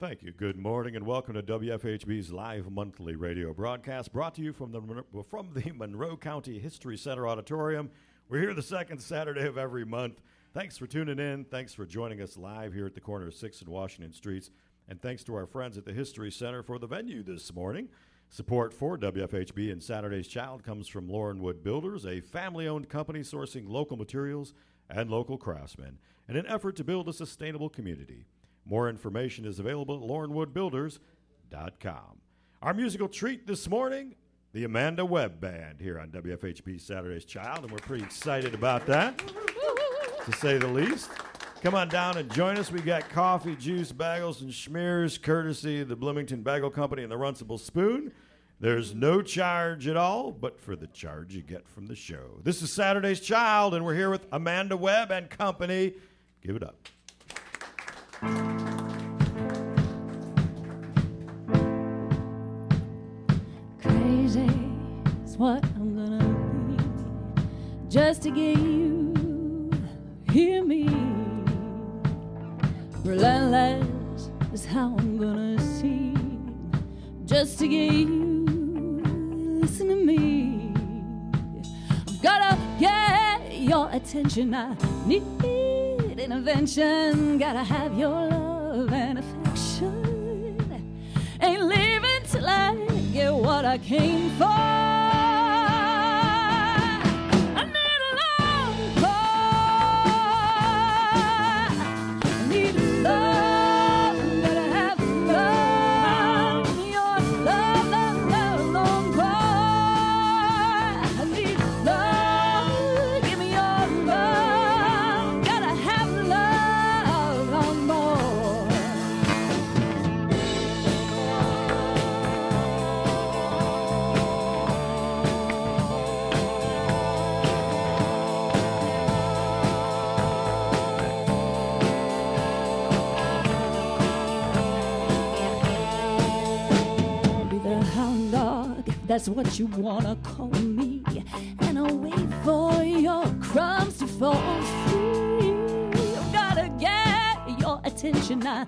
Thank you. Good morning and welcome to WFHB's live monthly radio broadcast brought to you from the, from the Monroe County History Center Auditorium. We're here the second Saturday of every month. Thanks for tuning in. Thanks for joining us live here at the corner of 6th and Washington Streets. And thanks to our friends at the History Center for the venue this morning. Support for WFHB and Saturday's Child comes from Loren Wood Builders, a family owned company sourcing local materials and local craftsmen in an effort to build a sustainable community. More information is available at lorenwoodbuilders.com. Our musical treat this morning, the Amanda Webb Band here on WFHB Saturday's Child, and we're pretty excited about that, to say the least. Come on down and join us. We got coffee, juice, bagels, and schmears, courtesy of the Bloomington Bagel Company and the Runcible Spoon. There's no charge at all, but for the charge you get from the show. This is Saturday's Child, and we're here with Amanda Webb and company. Give it up. Get you hear me. Relentless is how I'm gonna see just to get you listen to me. I've gotta get your attention. I need intervention. Gotta have your love and affection. Ain't leaving till I get what I came for. That's what you wanna call me. And I'll wait for your crumbs to fall free. You gotta get your attention. I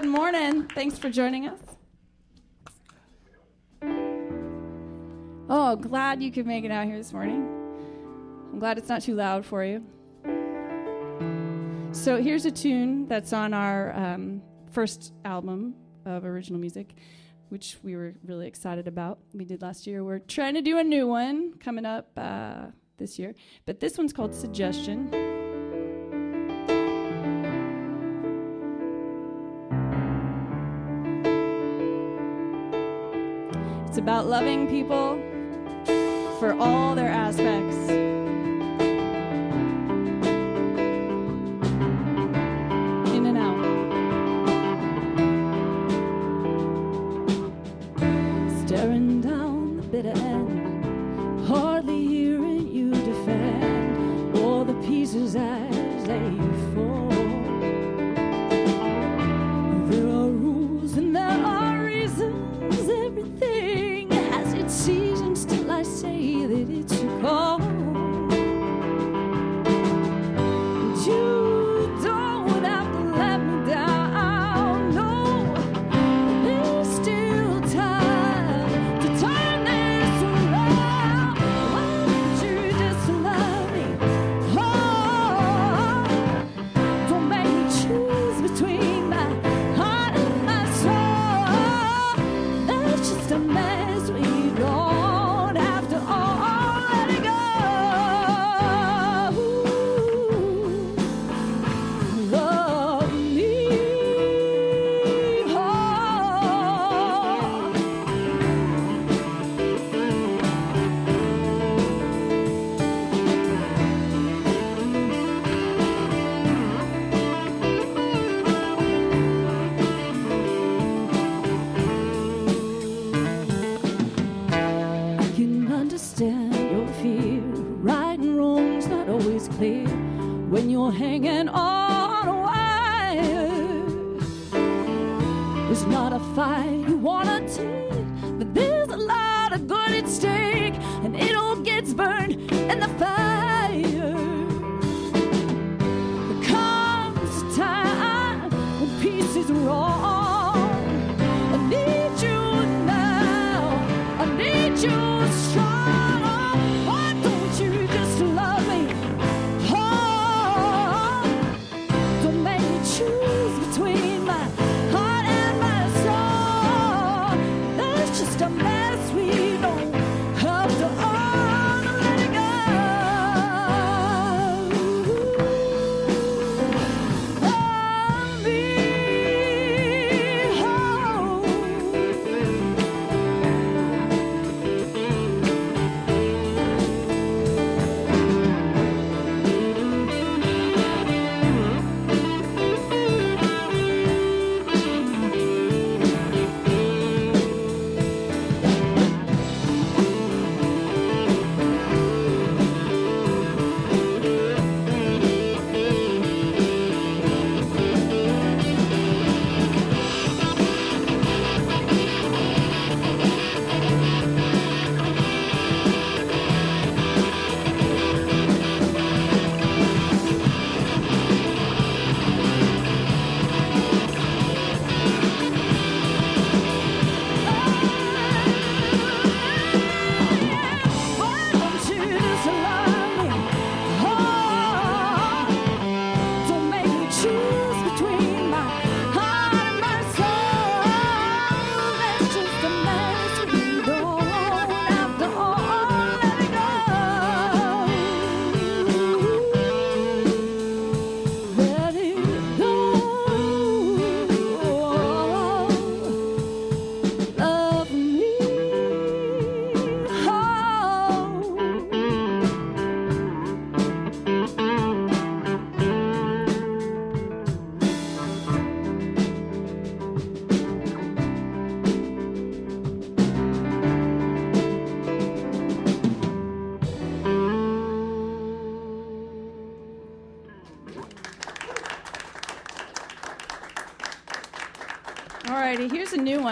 Good morning. Thanks for joining us. Oh, glad you could make it out here this morning. I'm glad it's not too loud for you. So, here's a tune that's on our um, first album of original music, which we were really excited about. We did last year. We're trying to do a new one coming up uh, this year, but this one's called Suggestion. It's about loving people for all their aspects.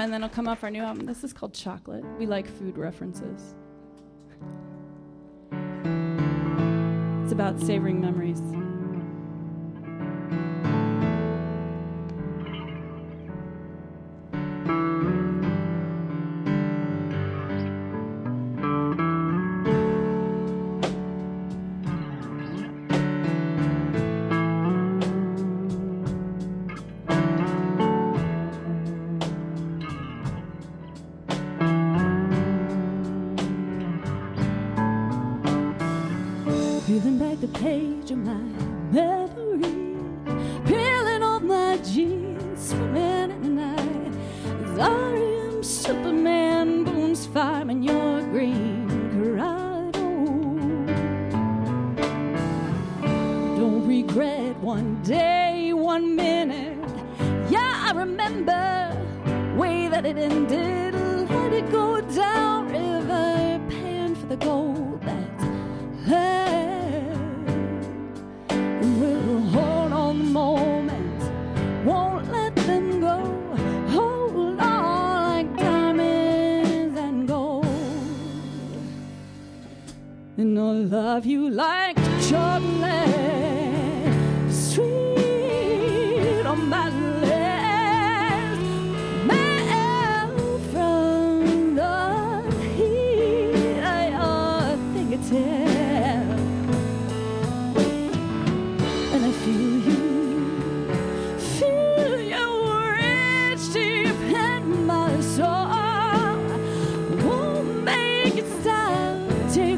And then it'll come off our new album. This is called Chocolate. We like food references. It's about savoring memories.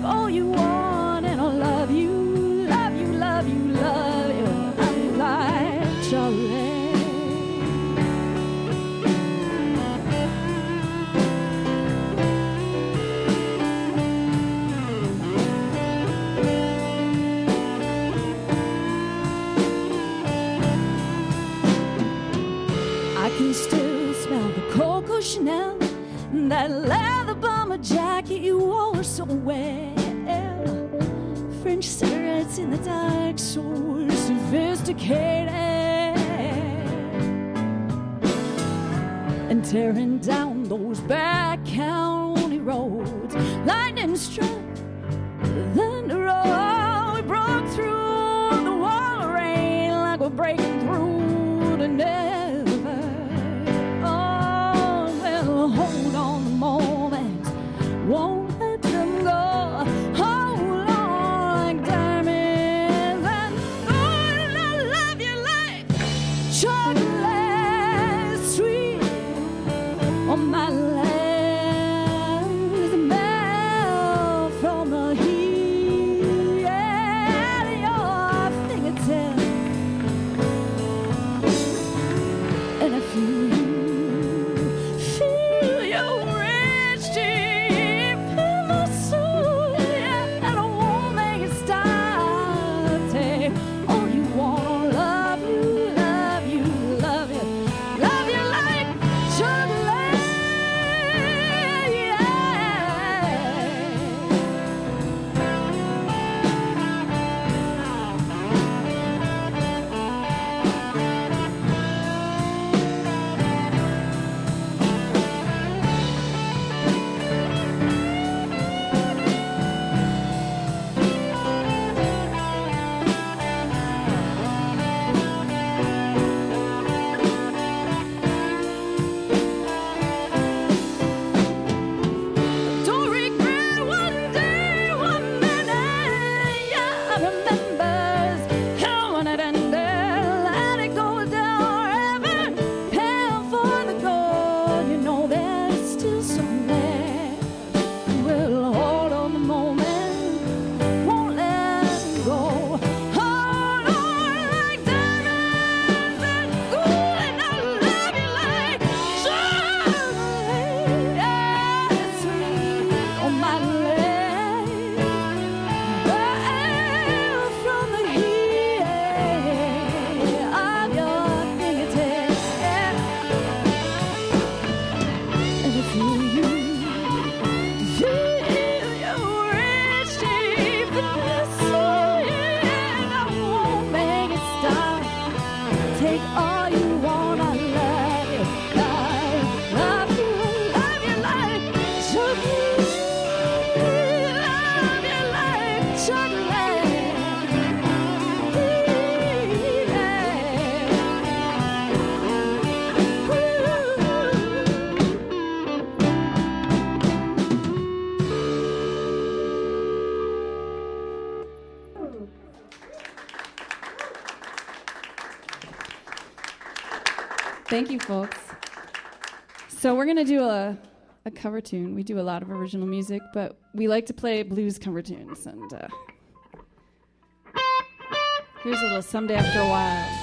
all you want, and I'll love you, love you, love you, love you. I'm like Charlie. I can still smell the Coco Chanel, that leather bomber jacket you wore so well. French cigarettes in the dark, so sophisticated. And tearing down those back county roads, lightning struck Thank you, folks. So we're going to do a, a cover tune. We do a lot of original music, but we like to play blues cover tunes. And uh, here's a little Someday After a While.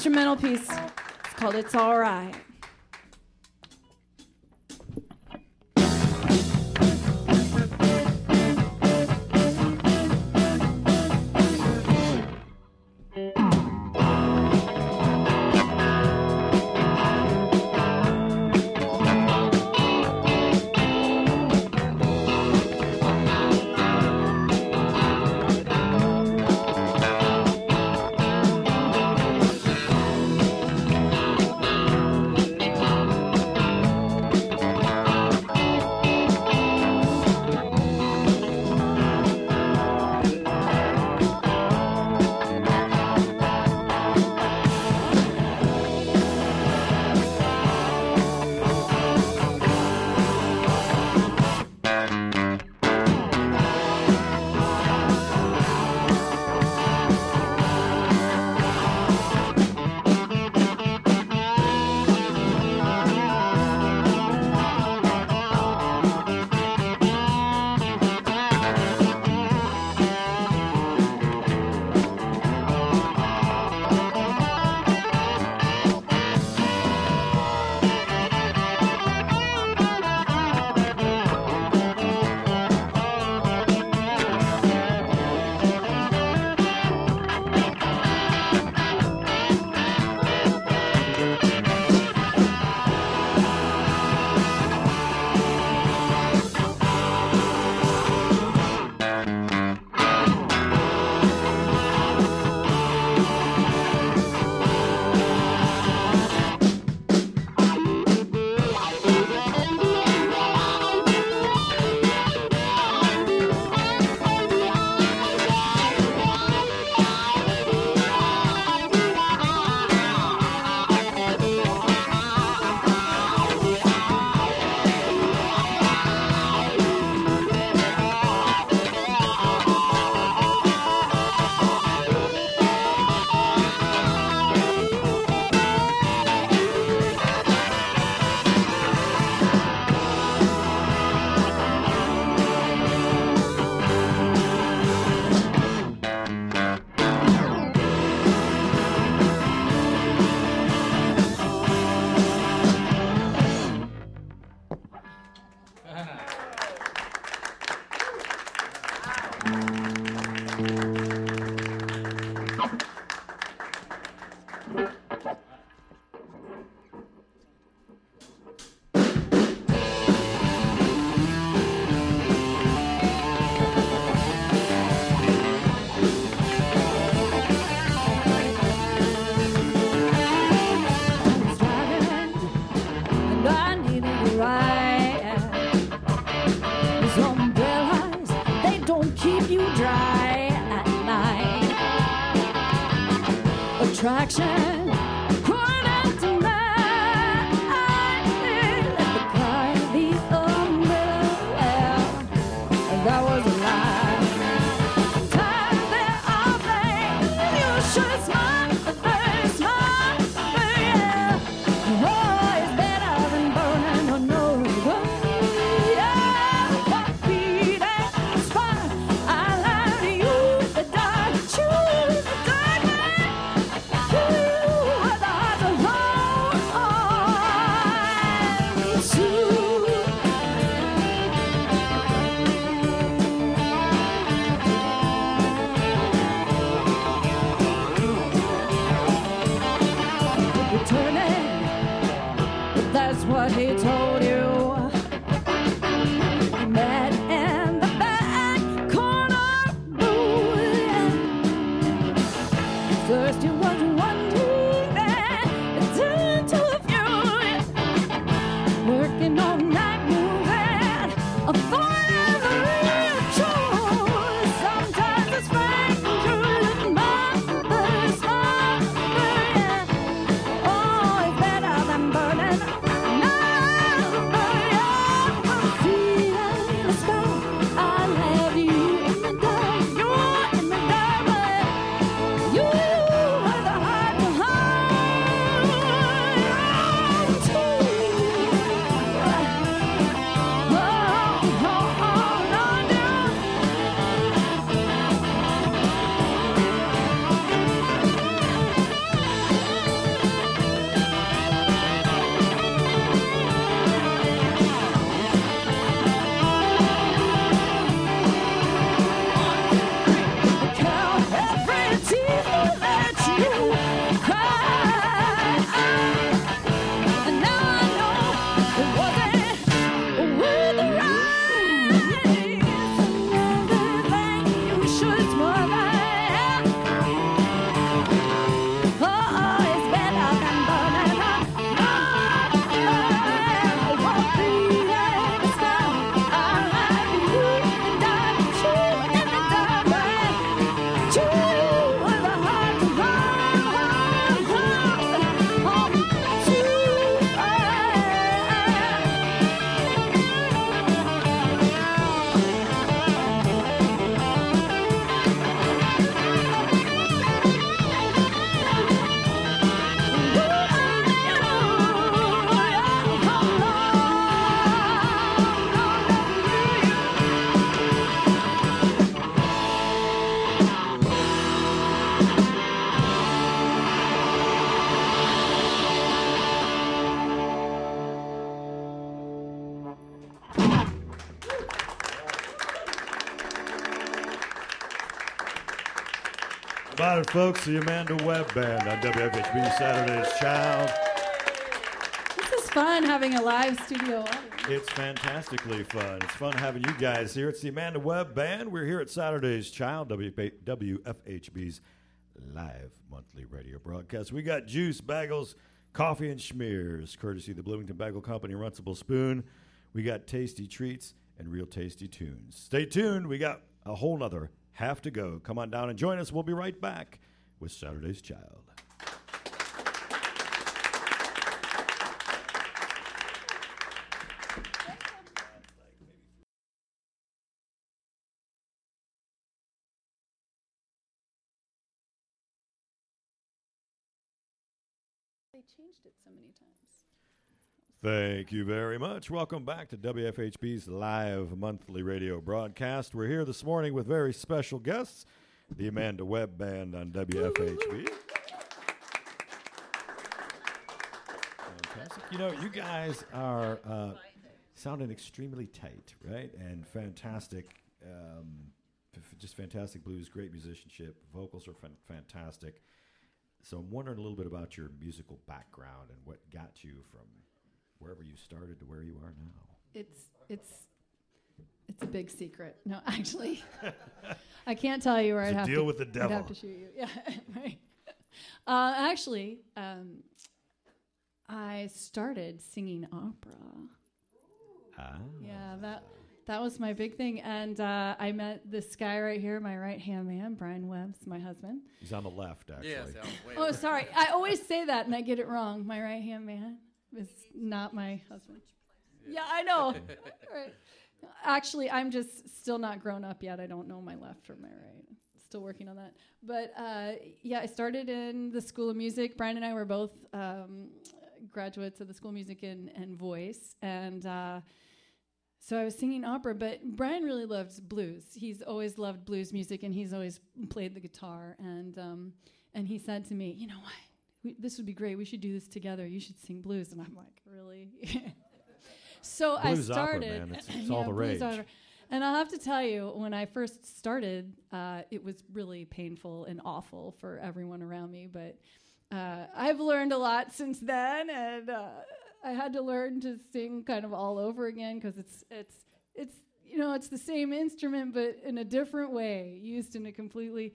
Instrumental piece. It's called It's Alright. Ooh. Folks, the Amanda Webb Band on WFHB Saturday's Child. This is fun having a live studio audience. It's fantastically fun. It's fun having you guys here. It's the Amanda Webb Band. We're here at Saturday's Child, WFHB's live monthly radio broadcast. We got juice, bagels, coffee, and schmears, courtesy of the Bloomington Bagel Company, Runcible Spoon. We got tasty treats and real tasty tunes. Stay tuned. We got a whole nother half to go. Come on down and join us. We'll be right back with Saturday's Child. They changed it so many times. Thank you very much. Welcome back to WFHB's live monthly radio broadcast. We're here this morning with very special guests, the Amanda Webb Band on WFHB. Fantastic. You know, you guys are uh, sounding extremely tight, right? And fantastic. Um, f- just fantastic blues, great musicianship. Vocals are fan- fantastic. So I'm wondering a little bit about your musical background and what got you from wherever you started to where you are now. It's it's it's a big secret. No, actually, I can't tell you where It's I'd a have deal to, with the devil. I'd have to shoot you. Yeah, right. Uh, actually, um, I started singing opera. Ah. Yeah, that that was my big thing, and uh, I met this guy right here, my right hand man, Brian Webb's my husband. He's on the left, actually. Yes, yeah, Oh, sorry, I always say that and I get it wrong. My right hand man is not my husband. Yeah, I know. right. Actually, I'm just still not grown up yet. I don't know my left or my right. Still working on that. But uh, yeah, I started in the School of Music. Brian and I were both um, graduates of the School of Music and, and Voice. And uh, so I was singing opera, but Brian really loves blues. He's always loved blues music, and he's always played the guitar. And um, and he said to me, "You know what? We, this would be great. We should do this together. You should sing blues." And I'm like, "Really?" so Blues I opera, started. man. It's- it's all the rage. opera. And I'll have to tell you, when I first started, uh, it was really painful and awful for everyone around me. But uh, I've learned a lot since then, and uh, I had to learn to sing kind of all over again because it's it's it's you know it's the same instrument but in a different way, used in a completely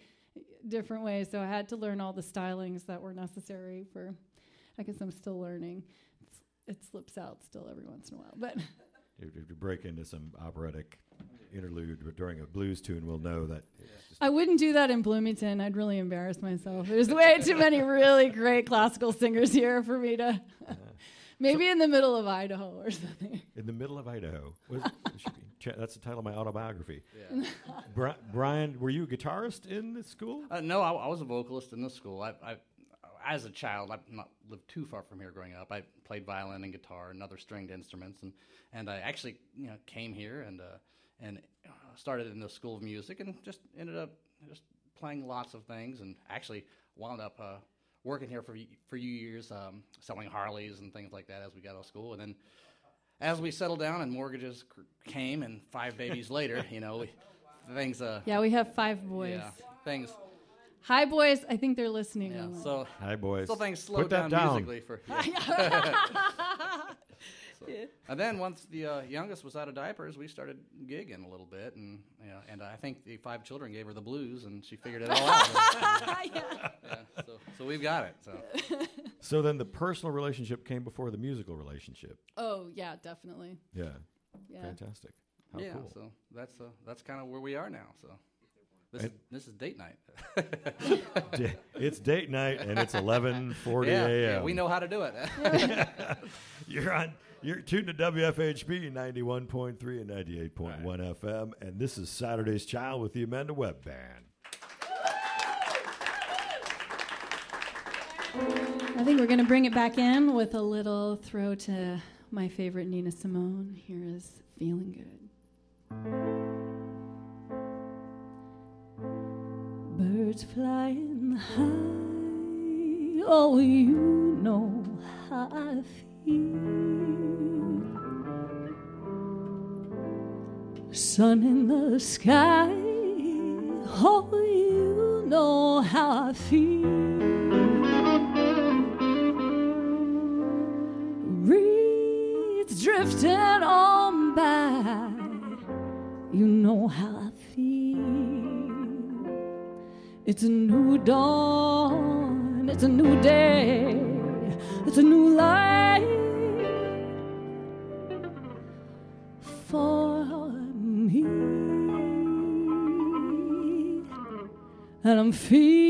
different way. So I had to learn all the stylings that were necessary for. I guess I'm still learning. It's, it slips out still every once in a while, but. If if you break into some operatic interlude during a blues tune, we'll know that. I wouldn't do that in Bloomington. I'd really embarrass myself. There's way too many really great classical singers here for me to. Maybe in the middle of Idaho or something. in the middle of Idaho. Was, it should be, cha- that's the title of my autobiography. Yeah. Bri- Brian, were you a guitarist in the school? Uh, no, I, I was a vocalist in the school. I, I, as a child, I've not lived too far from here growing up. I played violin and guitar and other stringed instruments, and, and I actually you know came here and uh, and uh, started in the school of music and just ended up just playing lots of things and actually wound up uh, working here for for a few years, um, selling Harleys and things like that as we got out of school, and then as we settled down and mortgages came and five babies later, you know, we, things uh, Yeah, we have five boys. yeah, things Hi, boys. I think they're listening. yeah. online. So Hi, boys. still things slowed Put that down, down. musically for. Yeah. So- And then once the uh, youngest was out of diapers, we started gigging a little bit, and you know, and I think the five children gave her the blues, and she figured it all out. yeah, so, so we've got it. So So then the personal relationship came before the musical relationship. oh yeah, definitely. Yeah. Yeah. Fantastic. How yeah, cool. so that's uh, that's kind of where we are now. So this is, this is date night. It's date night and it's 11:40 yeah, a.m. yeah, we know how to do it. You're on. You're tuned to WFHB 91.3 and 98.1 FM, and this is Saturday's Child with the Amanda Webb Band. I think we're going to bring it back in with a little throw to my favorite Nina Simone. Here is Feeling Good. Birds flying high, oh, you know how I feel. Sun in the sky, oh, you know how I feel. Reeds drifting on by, you know how I It's a new dawn, it's a new day, it's a new life for me. And I'm feeling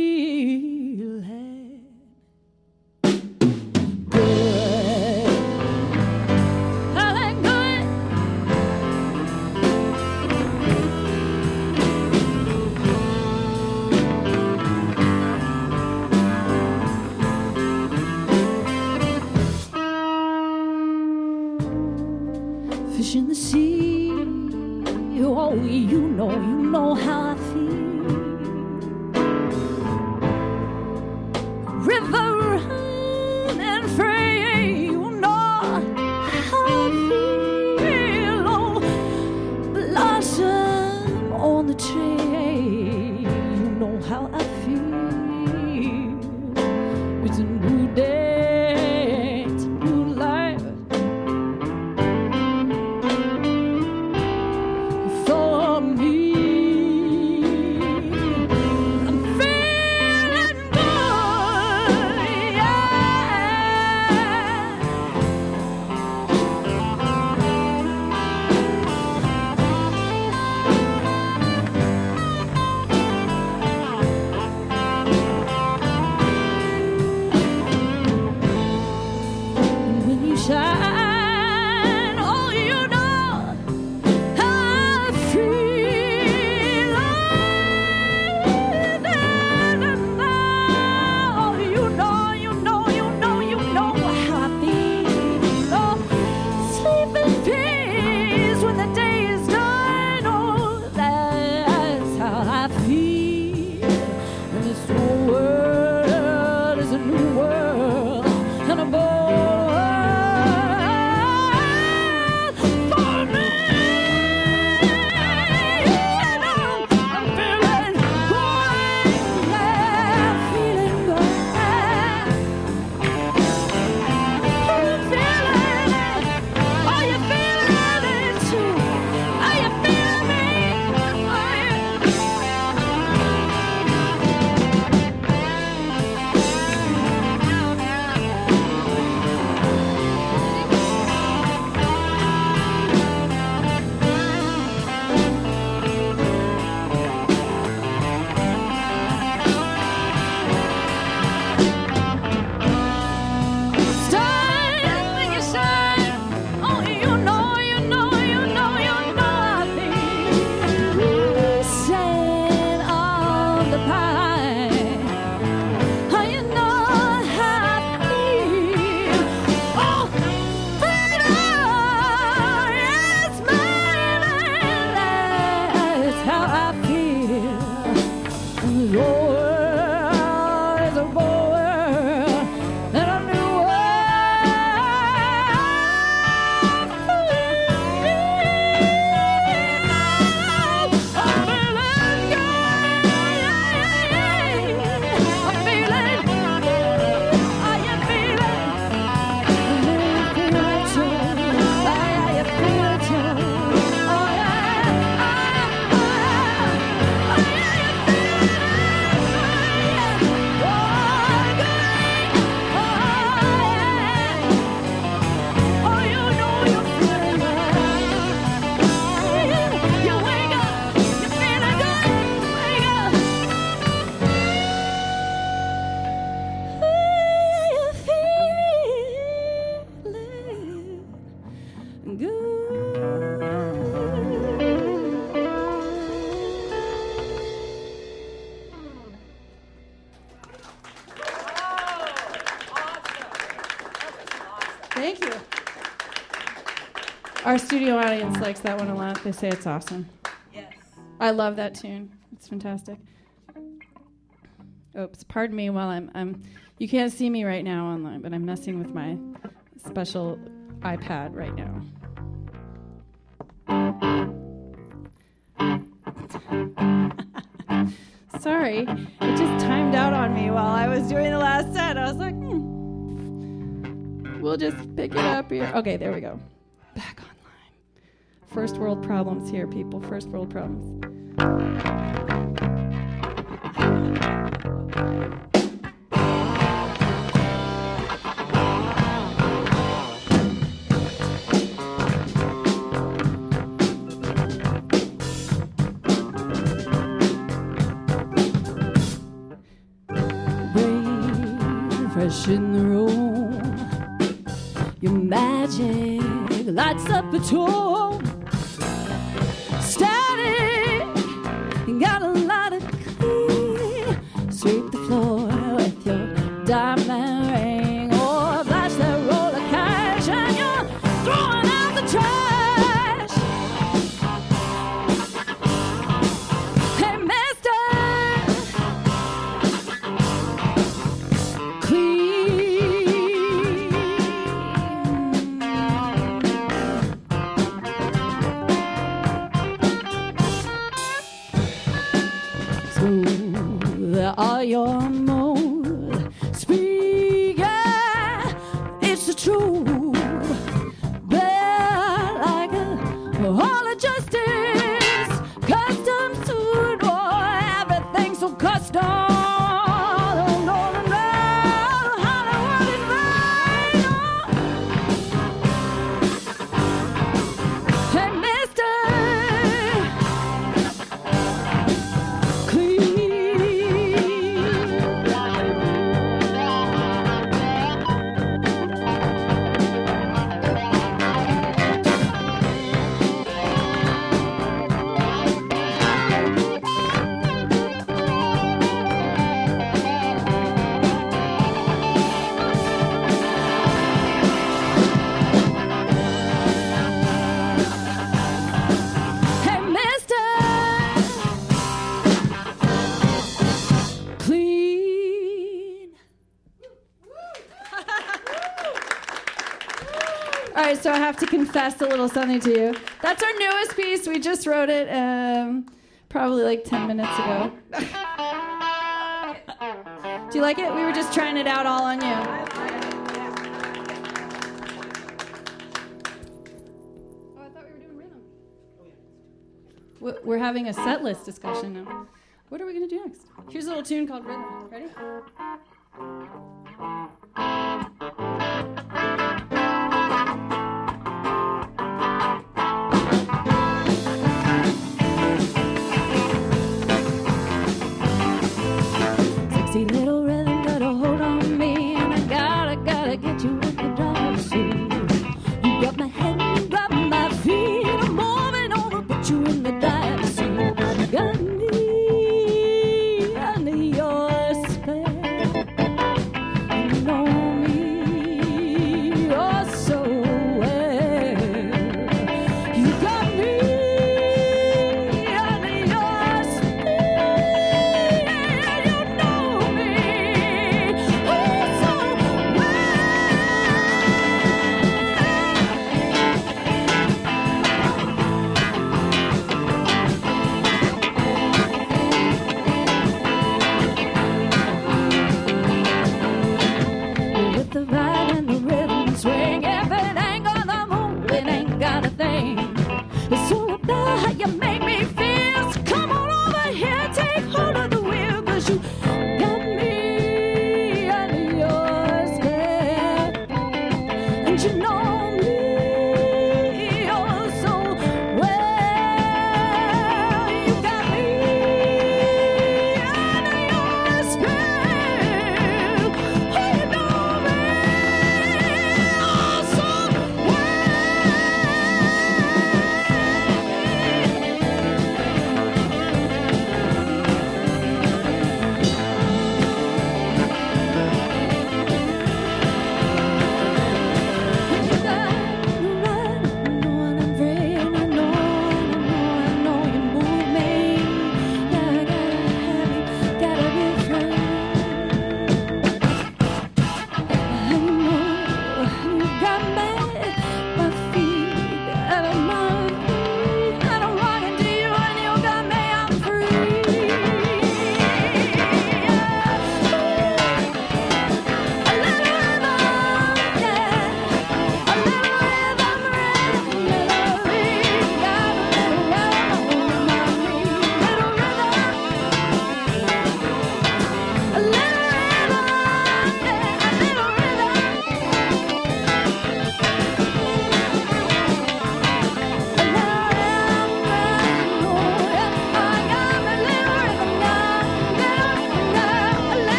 likes that one a lot. They say it's awesome. Yes. I love that tune. It's fantastic. Oops, pardon me while I'm I'm you can't see me right now online, but I'm messing with my special iPad right now. Sorry, it just timed out on me while I was doing the last set. I was like, hmm, we'll just pick it up here. Okay, there we go. Back on. First world problems here, people. First world problems. Fresh in the room, your magic lights up a tour steady. Got a lot of clean. Sweep the floor with your diamond. All right, so I have to confess a little something to you. That's our newest piece. We just wrote it um, probably like 10 minutes ago. Do you like it? We were just trying it out all on you. We're having a set list discussion now. What are we going to do next? Here's a little tune called Rhythm. Ready? you le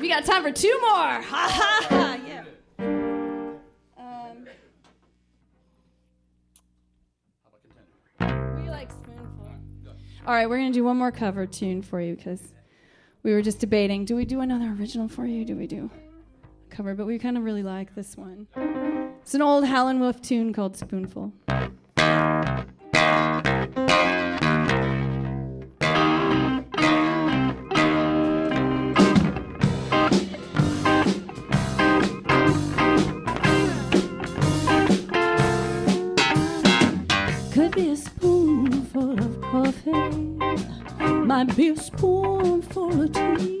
We got time for two more. Ha ha ha. Yeah. Um, we like spoonful. All right, we're going to do one more cover tune for you because we were just debating do we do another original for you? Do we do a cover? But we kind of really like this one. It's an old Howlin' Wolf tune called Spoonful. might be a spoonful of tea.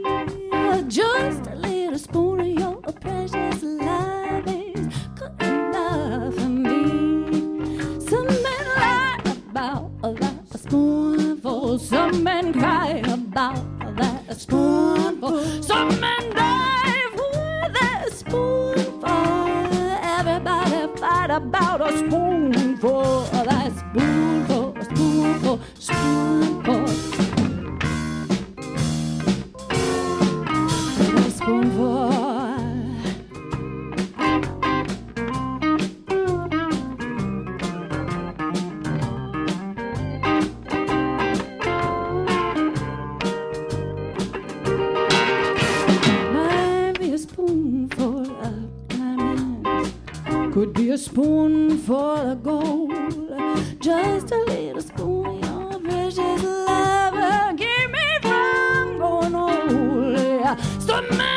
Good man.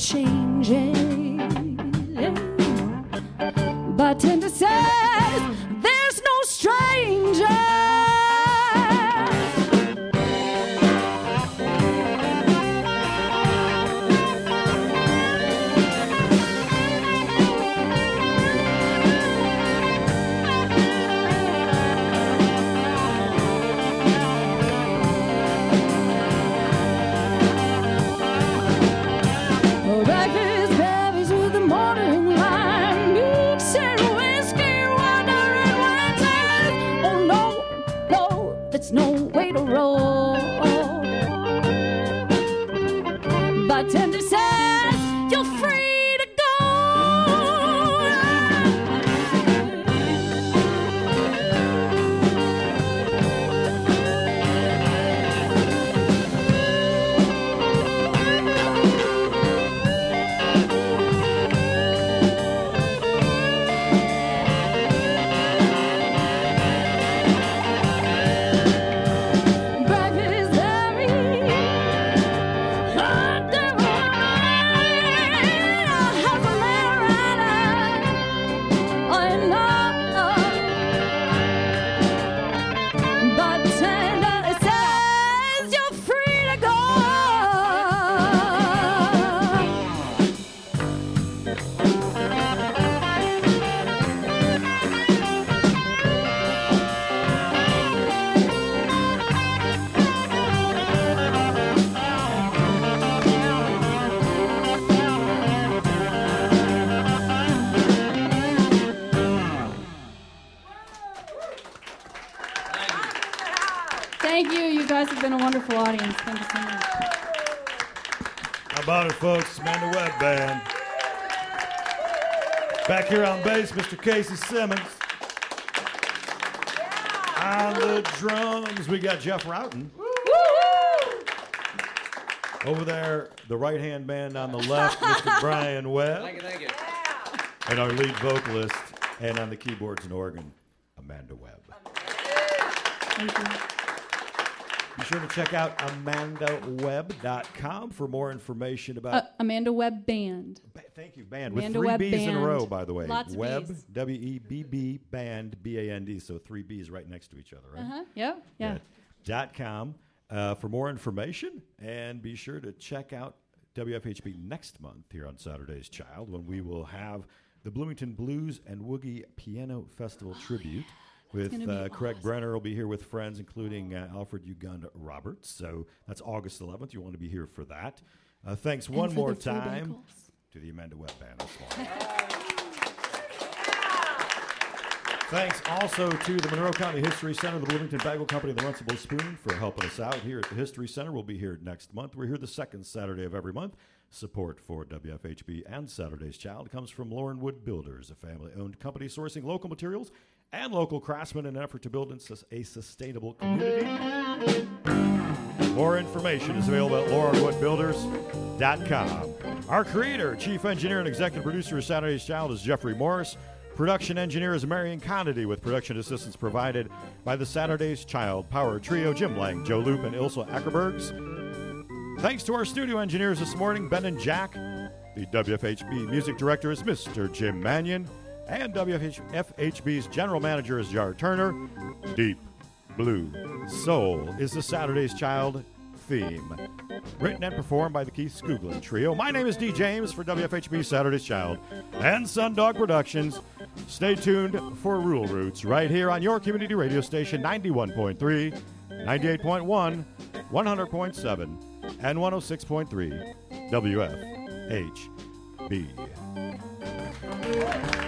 change. Way to roll. Bartender here on bass, Mr. Casey Simmons. On the drums, we got Jeff Routon. Over there, the right hand band on the left, Mr. Brian Webb. Thank you, thank you. And our lead vocalist, and on the keyboards and organ, Amanda Webb. Thank you. Be sure to check out AmandaWeb.com for more information about. Uh, Amanda Webb Band. Ba- Thank you, band. Amanda With three Webb B's in a row, by the way. Lots B's. W E B B, band, B A N D. So three B's right next to each other, right? Uh huh. Yeah. Yeah. Dot com uh, for more information. And be sure to check out WFHB next month here on Saturday's Child when we will have the Bloomington Blues and Woogie Piano Festival tribute. With uh, Craig awesome. Brenner will be here with friends, including uh, Alfred Uganda Roberts. So that's August 11th. You want to be here for that. Uh, thanks And one more time to the Amanda Webb Band. Thanks also to the Monroe County History Center, the Bloomington Bagel Company, the Runcible Spoon for helping us out here at the History Center. We'll be here next month. We're here the second Saturday of every month. Support for WFHB and Saturday's Child comes from Loren Wood Builders, a family owned company sourcing local materials and local craftsmen in an effort to build a sustainable community. More information is available at lorenwoodbuilders.com. Our creator, chief engineer, and executive producer of Saturday's Child is Jeffrey Morris. Production engineer is Marion Conity, with production assistance provided by the Saturday's Child Power Trio, Jim Lang, Joe Loop, and Ilsa Ackerbergs. Thanks to our studio engineers this morning, Ben and Jack. The WFHB music director is Mr. Jim Manion. And WFHB's general manager is Jar Turner. Deep Blue Soul is the Saturday's Child theme. Written and performed by the Keith Skooglun Trio. My name is D. James for WFHB Saturday's Child and Sundog Productions. Stay tuned for Rural Roots right here on your community radio station 91.3, 98.1, 100.7, and 106.3 WFHB.